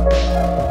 Bye.